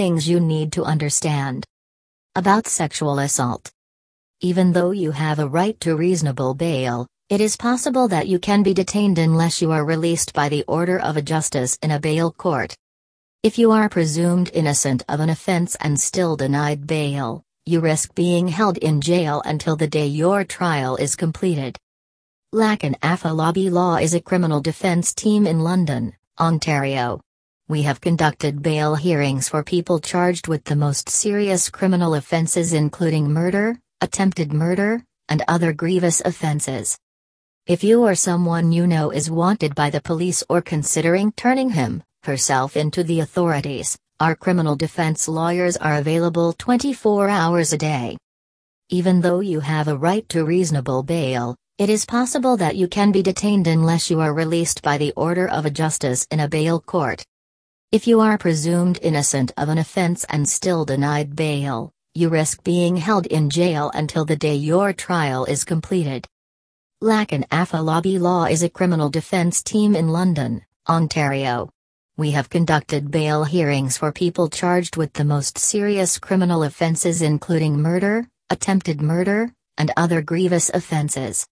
things you need to understand. About sexual assault. Even though you have a right to reasonable bail, it is possible that you can be detained unless you are released by the order of a justice in a bail court. If you are presumed innocent of an offense and still denied bail, you risk being held in jail until the day your trial is completed. Lakin Afolabi Law is a criminal defense team in London, Ontario. We have conducted bail hearings for people charged with the most serious criminal offences, including murder, attempted murder, and other grievous offences. If you or someone you know is wanted by the police or considering turning him, herself into the authorities, our criminal defense lawyers are available 24 hours a day. Even though you have a right to reasonable bail, it is possible that you can be detained unless you are released by the order of a justice in a bail court. If you are presumed innocent of an offense and still denied bail, you risk being held in jail until the day your trial is completed. Lakin Afolabi Law is a criminal defense team in London, Ontario. We have conducted bail hearings for people charged with the most serious criminal offences, including murder, attempted murder, and other grievous offences.